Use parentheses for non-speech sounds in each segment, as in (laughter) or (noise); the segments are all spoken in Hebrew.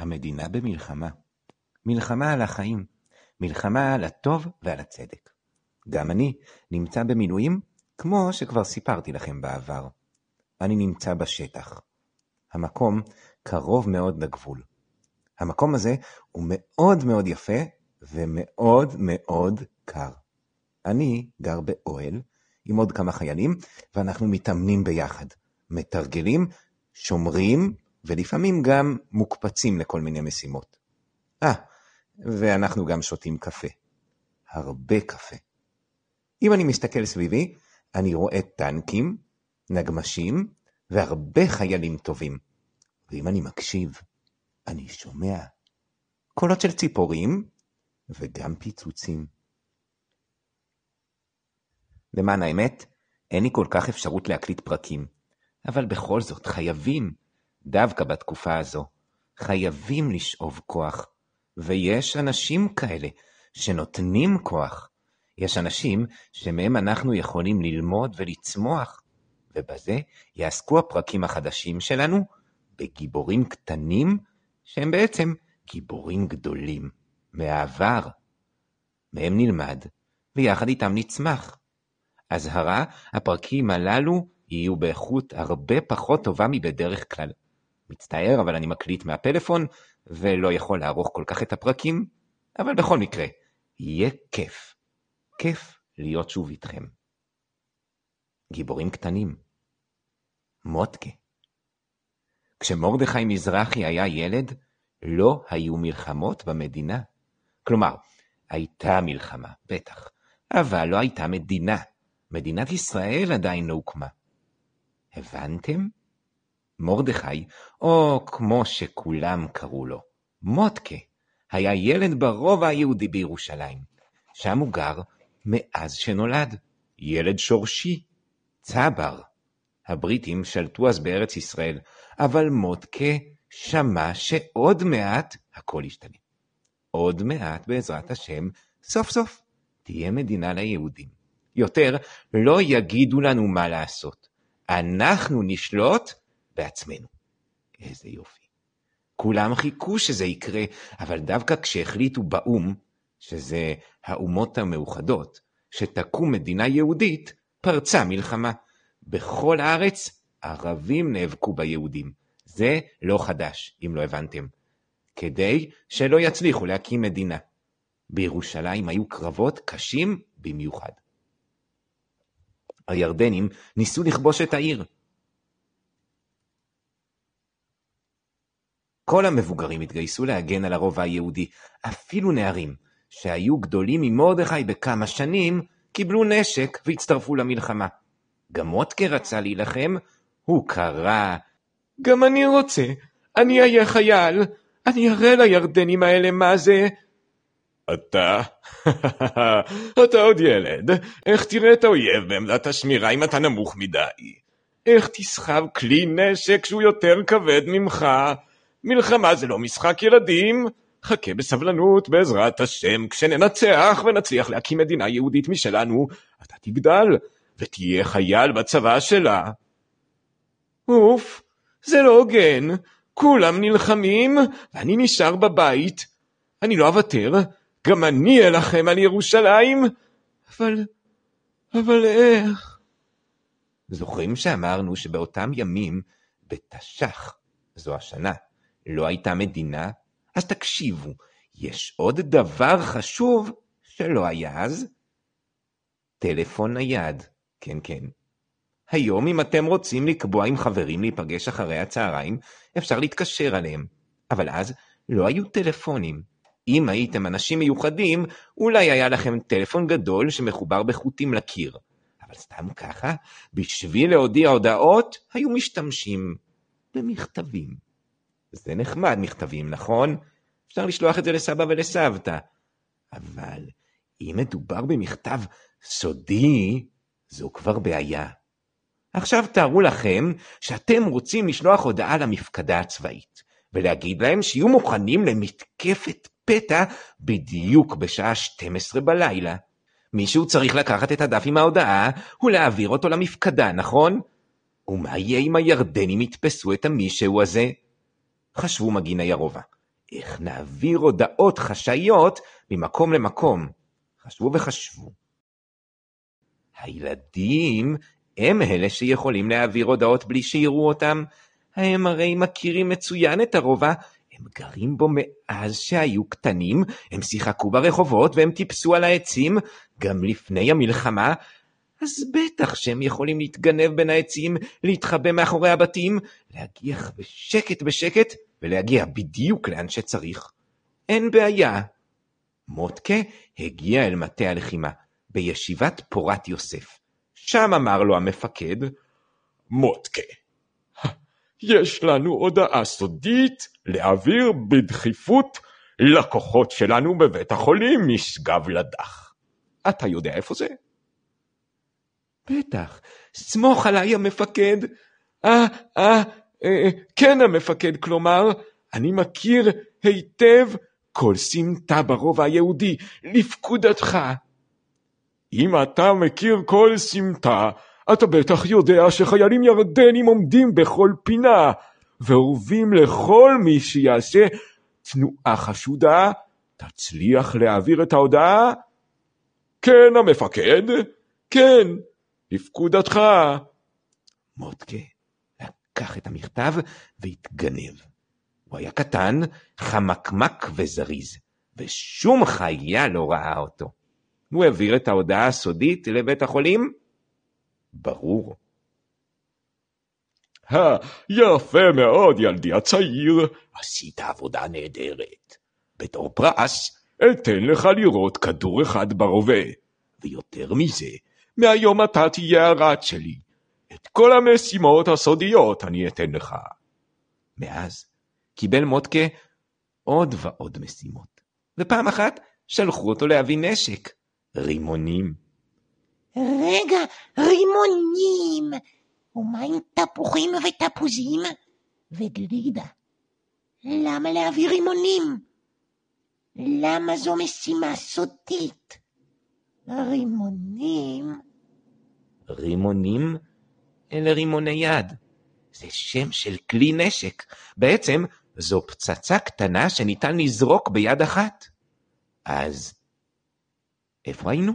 המדינה במלחמה. מלחמה על החיים, מלחמה על הטוב ועל הצדק. גם אני נמצא במילואים, כמו שכבר סיפרתי לכם בעבר. אני נמצא בשטח. המקום קרוב מאוד לגבול. המקום הזה הוא מאוד מאוד יפה ומאוד מאוד קר. אני גר באוהל עם עוד כמה חיילים, ואנחנו מתאמנים ביחד. מתרגלים, שומרים, ולפעמים גם מוקפצים לכל מיני משימות. אה, ואנחנו גם שותים קפה. הרבה קפה. אם אני מסתכל סביבי, אני רואה טנקים, נגמשים והרבה חיילים טובים. ואם אני מקשיב, אני שומע קולות של ציפורים וגם פיצוצים. למען האמת, אין לי כל כך אפשרות להקליט פרקים, אבל בכל זאת חייבים, דווקא בתקופה הזו, חייבים לשאוב כוח, ויש אנשים כאלה שנותנים כוח. יש אנשים שמהם אנחנו יכולים ללמוד ולצמוח, ובזה יעסקו הפרקים החדשים שלנו בגיבורים קטנים שהם בעצם גיבורים גדולים מהעבר. מהם נלמד, ויחד איתם נצמח. אזהרה, הפרקים הללו יהיו באיכות הרבה פחות טובה מבדרך כלל. מצטער, אבל אני מקליט מהפלאפון, ולא יכול לערוך כל כך את הפרקים, אבל בכל מקרה, יהיה כיף. כיף להיות שוב איתכם. גיבורים קטנים. מוטקה. כשמרדכי מזרחי היה ילד, לא היו מלחמות במדינה. כלומר, הייתה מלחמה, בטח, אבל לא הייתה מדינה. מדינת ישראל עדיין לא הוקמה. הבנתם? מרדכי, או כמו שכולם קראו לו, מוטקה, היה ילד ברובע היהודי בירושלים. שם הוא גר מאז שנולד. ילד שורשי, צבר. הבריטים שלטו אז בארץ ישראל, אבל מוטקה שמע שעוד מעט הכל ישתנה. עוד מעט, בעזרת השם, סוף סוף תהיה מדינה ליהודים. יותר, לא יגידו לנו מה לעשות. אנחנו נשלוט בעצמנו. איזה יופי. כולם חיכו שזה יקרה, אבל דווקא כשהחליטו באו"ם, שזה האומות המאוחדות, שתקום מדינה יהודית, פרצה מלחמה. בכל הארץ ערבים נאבקו ביהודים. זה לא חדש, אם לא הבנתם. כדי שלא יצליחו להקים מדינה. בירושלים היו קרבות קשים במיוחד. הירדנים ניסו לכבוש את העיר. כל המבוגרים התגייסו להגן על הרובע היהודי, אפילו נערים, שהיו גדולים ממרדכי בכמה שנים, קיבלו נשק והצטרפו למלחמה. גם מוטקה רצה להילחם, הוא קרא, גם אני רוצה, אני אהיה חייל, אני אראה לירדנים האלה מה זה. אתה? (laughs) אתה עוד ילד, איך תראה את האויב בעמדת השמירה אם אתה נמוך מדי? איך תסחב כלי נשק שהוא יותר כבד ממך? מלחמה זה לא משחק ילדים. חכה בסבלנות, בעזרת השם, כשננצח ונצליח להקים מדינה יהודית משלנו, אתה תגדל ותהיה חייל בצבא שלה. אוף, זה לא הוגן, כולם נלחמים ואני נשאר בבית. אני לא אוותר, גם אני אלחם על ירושלים, אבל... אבל איך? זוכרים שאמרנו שבאותם ימים, בתש"ח, זו השנה, לא הייתה מדינה? אז תקשיבו, יש עוד דבר חשוב שלא היה אז. טלפון נייד, כן כן. היום אם אתם רוצים לקבוע עם חברים להיפגש אחרי הצהריים, אפשר להתקשר עליהם. אבל אז לא היו טלפונים. אם הייתם אנשים מיוחדים, אולי היה לכם טלפון גדול שמחובר בחוטים לקיר. אבל סתם ככה, בשביל להודיע הודעות, היו משתמשים במכתבים. זה נחמד מכתבים, נכון? אפשר לשלוח את זה לסבא ולסבתא. אבל אם מדובר במכתב סודי, זו כבר בעיה. עכשיו תארו לכם שאתם רוצים לשלוח הודעה למפקדה הצבאית, ולהגיד להם שיהיו מוכנים למתקפת פתע בדיוק בשעה 12 בלילה. מישהו צריך לקחת את הדף עם ההודעה ולהעביר אותו למפקדה, נכון? ומה יהיה אם הירדנים יתפסו את המישהו הזה? חשבו מגיני הרובע. איך נעביר הודעות חשאיות ממקום למקום. חשבו וחשבו. הילדים הם אלה שיכולים להעביר הודעות בלי שיראו אותם. הם הרי מכירים מצוין את הרובע, הם גרים בו מאז שהיו קטנים, הם שיחקו ברחובות והם טיפסו על העצים, גם לפני המלחמה, אז בטח שהם יכולים להתגנב בין העצים, להתחבא מאחורי הבתים, להגיח בשקט בשקט, ולהגיע בדיוק לאן שצריך. אין בעיה. מוטקה הגיע אל מטה הלחימה, בישיבת פורת יוסף. שם אמר לו המפקד, מוטקה, יש לנו הודעה סודית להעביר בדחיפות לכוחות שלנו בבית החולים משגב לדח. אתה יודע איפה זה? בטח, סמוך עליי המפקד. אה, אה, אה, כן המפקד, כלומר, אני מכיר היטב כל סמטה ברובע היהודי, לפקודתך. אם אתה מכיר כל סמטה, אתה בטח יודע שחיילים ירדנים עומדים בכל פינה, ואורבים לכל מי שיעשה תנועה חשודה, תצליח להעביר את ההודעה? כן, המפקד, כן, לפקודתך. מוטקה לקח את המכתב והתגנב. הוא היה קטן, חמקמק וזריז, ושום חיה לא ראה אותו. הוא העביר את ההודעה הסודית לבית החולים? ברור. יפה מאוד, ילדי הצעיר. עשית עבודה נהדרת. בתור פרס, אתן לך לראות כדור אחד ברובה. ויותר מזה, מהיום אתה תהיה הרד שלי. את כל המשימות הסודיות אני אתן לך. מאז קיבל מוטקה עוד ועוד משימות, ופעם אחת שלחו אותו להביא נשק, רימונים. רגע, רימונים! ומה עם תפוחים ותפוזים? וגלידה, למה להביא רימונים? למה זו משימה סודית? רימונים? רימונים אלה רימוני יד. זה שם של כלי נשק. בעצם זו פצצה קטנה שניתן לזרוק ביד אחת. אז איפה היינו?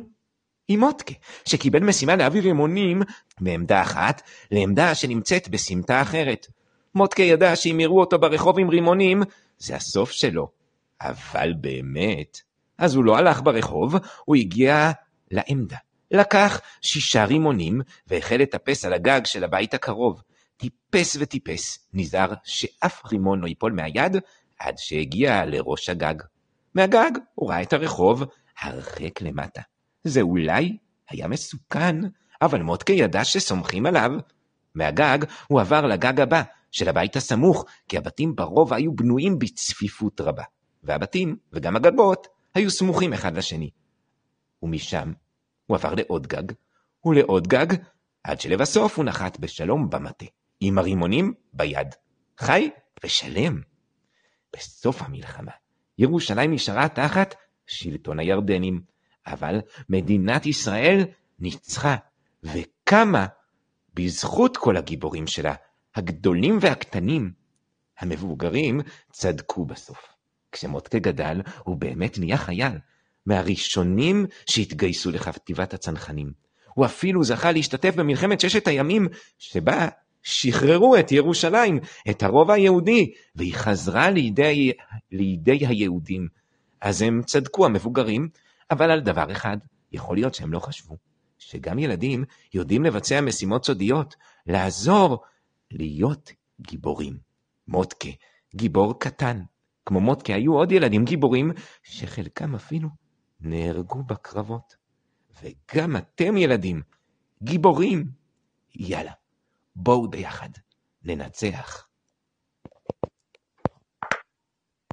עם מוטקה, שקיבל משימה להעביר רימונים מעמדה אחת לעמדה שנמצאת בסמטה אחרת. מוטקה ידע שאם יראו אותו ברחוב עם רימונים, זה הסוף שלו. אבל באמת, אז הוא לא הלך ברחוב, הוא הגיע לעמדה. לקח שישה רימונים והחל לטפס על הגג של הבית הקרוב. טיפס וטיפס, נזהר שאף רימון לא ייפול מהיד, עד שהגיע לראש הגג. מהגג הוא ראה את הרחוב הרחק למטה. זה אולי היה מסוכן, אבל מוטקה ידע שסומכים עליו. מהגג הוא עבר לגג הבא, של הבית הסמוך, כי הבתים ברובע היו בנויים בצפיפות רבה, והבתים, וגם הגגות, היו סמוכים אחד לשני. ומשם הוא עבר לעוד גג, ולעוד גג, עד שלבסוף הוא נחת בשלום במטה, עם הרימונים ביד. חי ושלם. בסוף המלחמה, ירושלים נשארה תחת שלטון הירדנים, אבל מדינת ישראל ניצחה, וקמה בזכות כל הגיבורים שלה, הגדולים והקטנים. המבוגרים צדקו בסוף. כשמוטקה גדל, הוא באמת נהיה חייל, מהראשונים שהתגייסו לחטיבת הצנחנים. הוא אפילו זכה להשתתף במלחמת ששת הימים, שבה שחררו את ירושלים, את הרובע היהודי, והיא חזרה לידי, לידי היהודים. אז הם צדקו המבוגרים, אבל על דבר אחד, יכול להיות שהם לא חשבו, שגם ילדים יודעים לבצע משימות סודיות, לעזור להיות גיבורים. מוטקה, גיבור קטן. כמו מוטקה היו עוד ילדים גיבורים, שחלקם אפילו נהרגו בקרבות. וגם אתם ילדים, גיבורים. יאללה, בואו ביחד, ננצח.